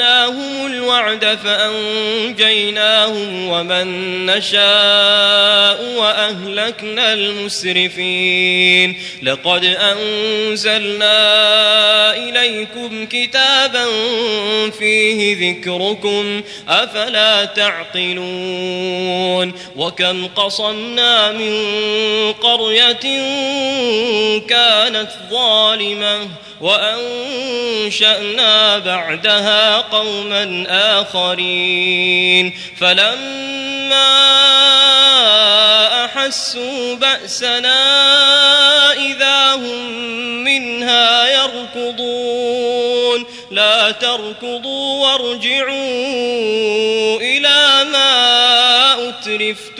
صدقناهم الوعد فأنجيناهم ومن نشاء وأهلكنا المسرفين لقد أنزلنا إليكم كتابا فيه ذكركم أفلا تعقلون وكم قصمنا من قرية كانت ظالمة وأنشأنا بعدها قوما آخرين فلما أحسوا بأسنا إذا هم منها يركضون لا تركضوا وارجعوا إلى ما أترفتم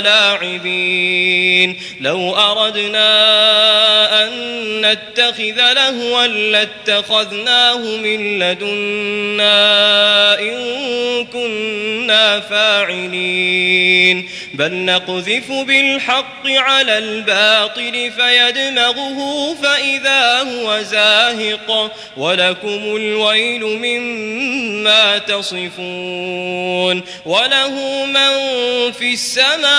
لاعبين. لو أردنا أن نتخذ لهوا لاتخذناه من لدنا إن كنا فاعلين. بل نقذف بالحق على الباطل فيدمغه فإذا هو زاهق. ولكم الويل مما تصفون. وله من في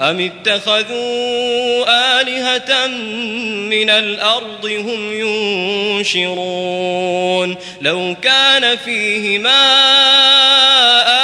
أم اتخذوا آلهة من الأرض هم ينشرون لو كان فيهما آلهة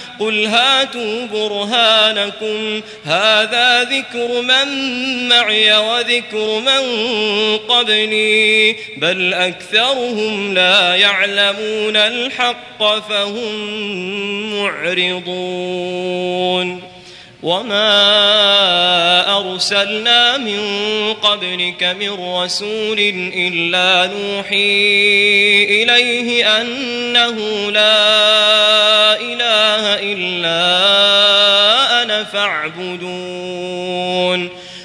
قل هاتوا برهانكم هذا ذكر من معي وذكر من قبلي بل أكثرهم لا يعلمون الحق فهم معرضون. وما أرسلنا من قبلك من رسول إلا نوحي إليه أنه لا إله إلا أنا فاعبدون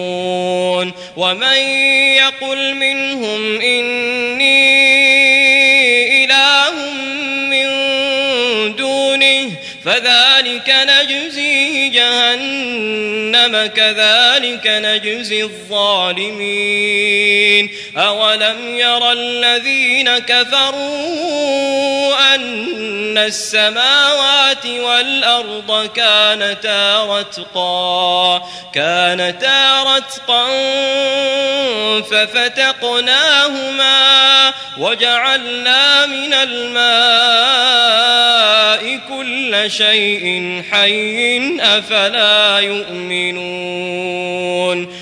يعلمون ومن يقل منهم إني إله من دونه فذلك نجزيه جهنم كذلك نجزي الظالمين. أولم يرى الذين كفروا أن السماوات والأرض كانتا رتقا كانتا رتقا ففتقناهما وجعلنا من الماء كل شيء حي أفلا يؤمنون.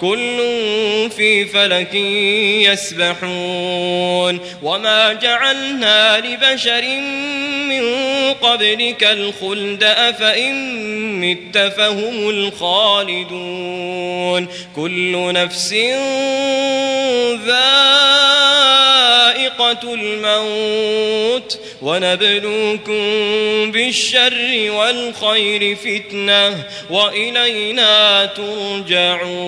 كل في فلك يسبحون وما جعلنا لبشر من قبلك الخلد أفإن مت فهم الخالدون كل نفس ذائقة الموت ونبلوكم بالشر والخير فتنة وإلينا ترجعون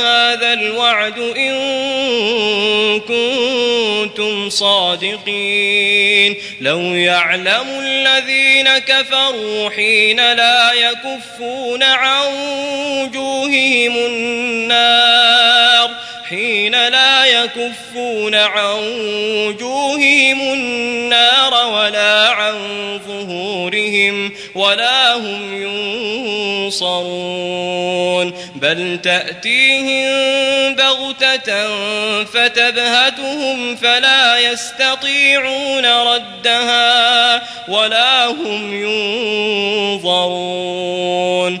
هذا الوعد إن كنتم صادقين. لو يعلم الذين كفروا حين لا يكفون عن وجوههم النار حين لا يكفون عن وجوههم النار ولا عن ظهورهم ولا هم ينصرون. بل تأتيهم بغتة فتبهتهم فلا يستطيعون ردها ولا هم ينظرون.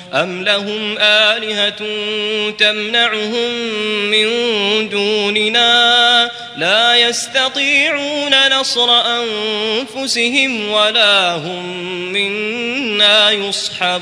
أم لهم آلهة تمنعهم من دوننا لا يستطيعون نصر أنفسهم ولا هم منا يصحبون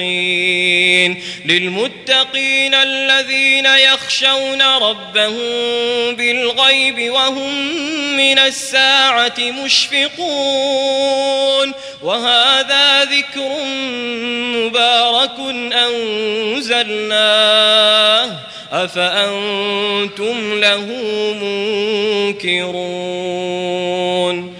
للمتقين للمتقين الذين يخشون ربهم بالغيب وهم من الساعة مشفقون. وهذا ذكر مبارك أنزلناه. أفأنتم له منكرون؟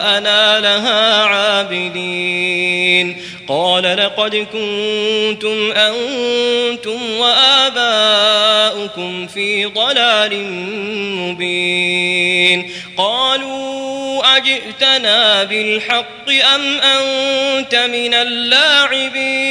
قال لقد كنتم أنتم وآباؤكم في ضلال مبين. قالوا أجئتنا بالحق أم أنت من اللاعبين؟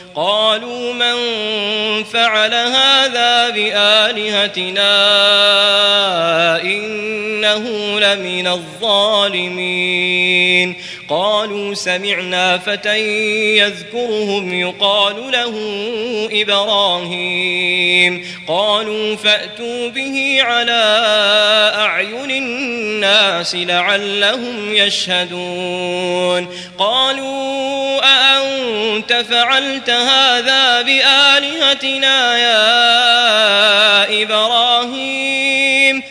قالوا من فعل هذا بآلهتنا إنه لمن الظالمين. قالوا سمعنا فتى يذكرهم يقال له إبراهيم. قالوا فأتوا به على أعين الناس لعلهم يشهدون. قالوا أأنت فعلت هذا بآلهتنا يا إبراهيم.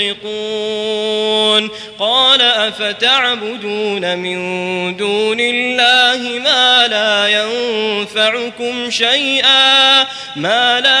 قال أفتعبدون من دون الله ما لا ينفعكم شيئا؟ ما لا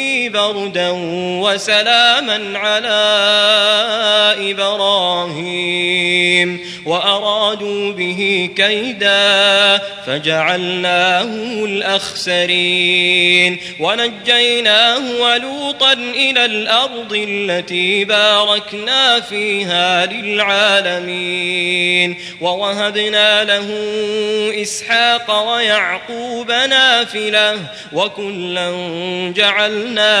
بردا وسلاما على إبراهيم وأرادوا به كيدا فجعلناهم الأخسرين ونجيناه ولوطا إلى الأرض التي باركنا فيها للعالمين ووهبنا له إسحاق ويعقوب نافلة وكلا جعلنا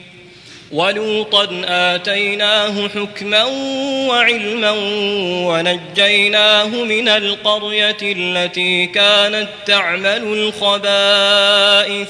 ولوطا آتيناه حكما وعلما ونجيناه من القرية التي كانت تعمل الخبائث.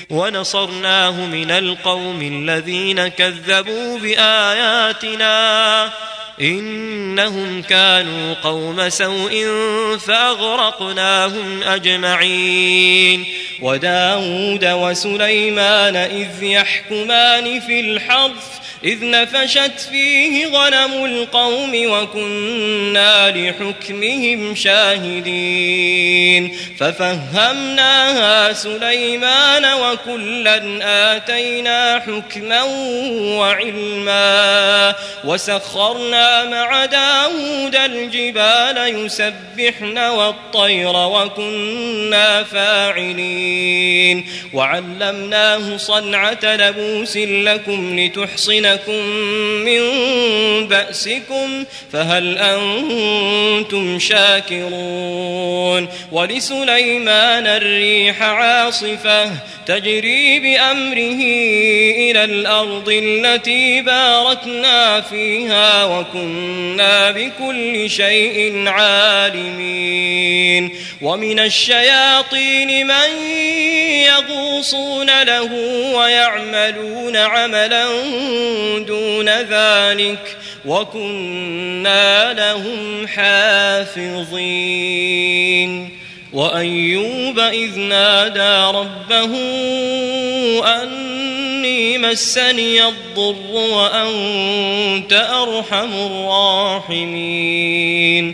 ونصرناه من القوم الذين كذبوا بآياتنا إنهم كانوا قوم سوء فأغرقناهم أجمعين وداود وسليمان إذ يحكمان في الحرث إذ نفشت فيه غنم القوم وكنا لحكمهم شاهدين ففهمناها سليمان وكلا آتينا حكما وعلما وسخرنا مع داود الجبال يسبحن والطير وكنا فاعلين وعلمناه صنعة لبوس لكم لتحصن لكم من بأسكم فهل أنتم شاكرون ولسليمان الريح عاصفة تجري بأمره إلى الأرض التي باركنا فيها وكنا بكل شيء عالمين ومن الشياطين من يغوصون له ويعملون عملا دون ذلك وكنا لهم حافظين. وأيوب إذ نادى ربه أني مسني الضر وأنت أرحم الراحمين.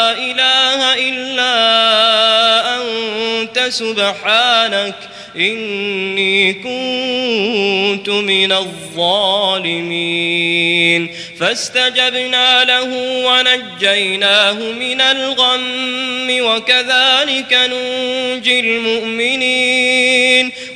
إله إلا أنت سبحانك إني كنت من الظالمين. فاستجبنا له ونجيناه من الغم وكذلك ننجي المؤمنين.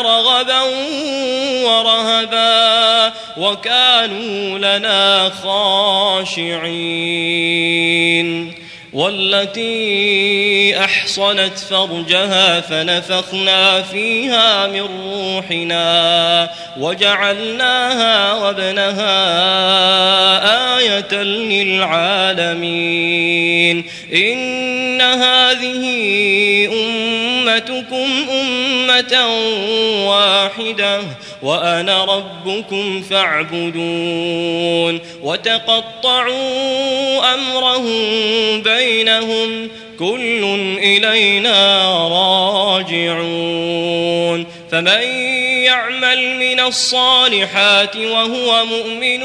رغبا ورهبا وكانوا لنا خاشعين والتي أحصنت فرجها فنفخنا فيها من روحنا وجعلناها وابنها آية للعالمين إن هذه أمتكم واحدة وأنا ربكم فاعبدون وتقطعوا أمرهم بينهم كل إلينا راجعون فمن يعمل من الصالحات وهو مؤمن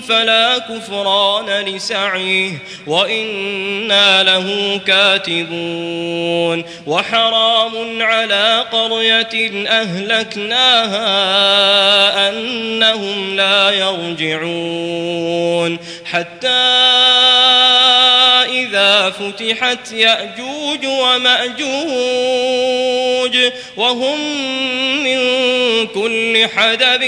فلا كفران لسعيه وإنا له كاتبون وحرام على قرية أهلكناها أنهم لا يرجعون حتى إذا فتحت يأجوج ومأجوج وهم من كل حدب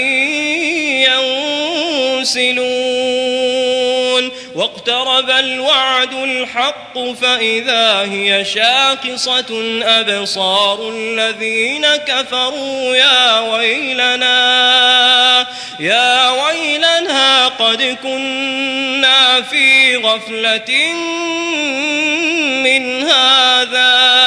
ينسلون. واقترب الوعد الحق فإذا هي شاخصة أبصار الذين كفروا يا ويلنا يا ويلنا قد كنا في غفلة من هذا.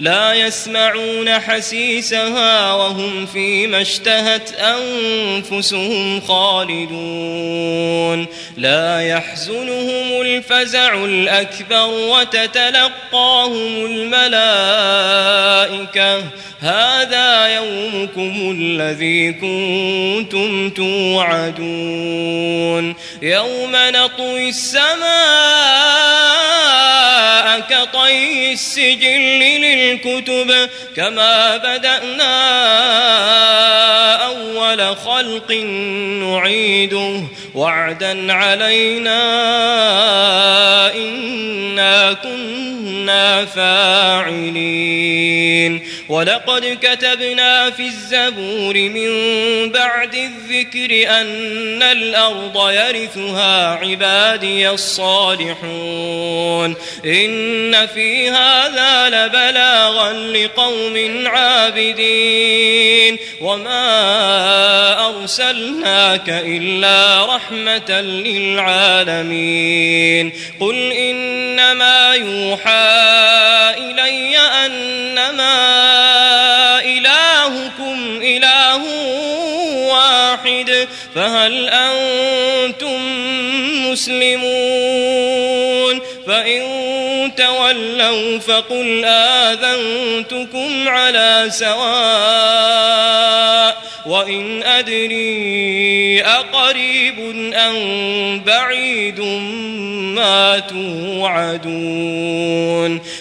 لا يسمعون حسيسها وهم فيما اشتهت أنفسهم خالدون. لا يحزنهم الفزع الأكبر وتتلقاهم الملائكة. هذا يومكم الذي كنتم توعدون. يوم نطوي السماء كطي السجل للكتب كما بدأنا أول خلق نعيده. وعدا علينا إنا كنا فاعلين. ولقد كتبنا في الزبور من بعد الذكر أن الأرض يرثها عبادي الصالحون. إن في هذا لبلاغا لقوم عابدين. وما أرسلناك إلا رحمة للعالمين. قل إنما يوحى إلي أنما إلهكم إله واحد فهل أنتم مسلمون؟ فإن تولوا فقل آذنتكم على سواء وإن أدري أقريب أم بعيد ما توعدون.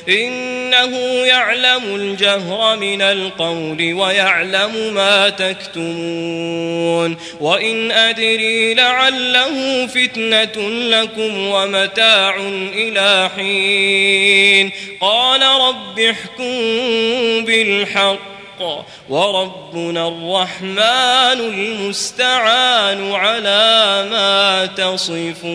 إنه يعلم الجهر من القول ويعلم ما تكتمون. وإن أدري لعله فتنة لكم ومتاع إلى حين. قال رب احكم بالحق. وربنا الرحمن المستعان على ما تصفون.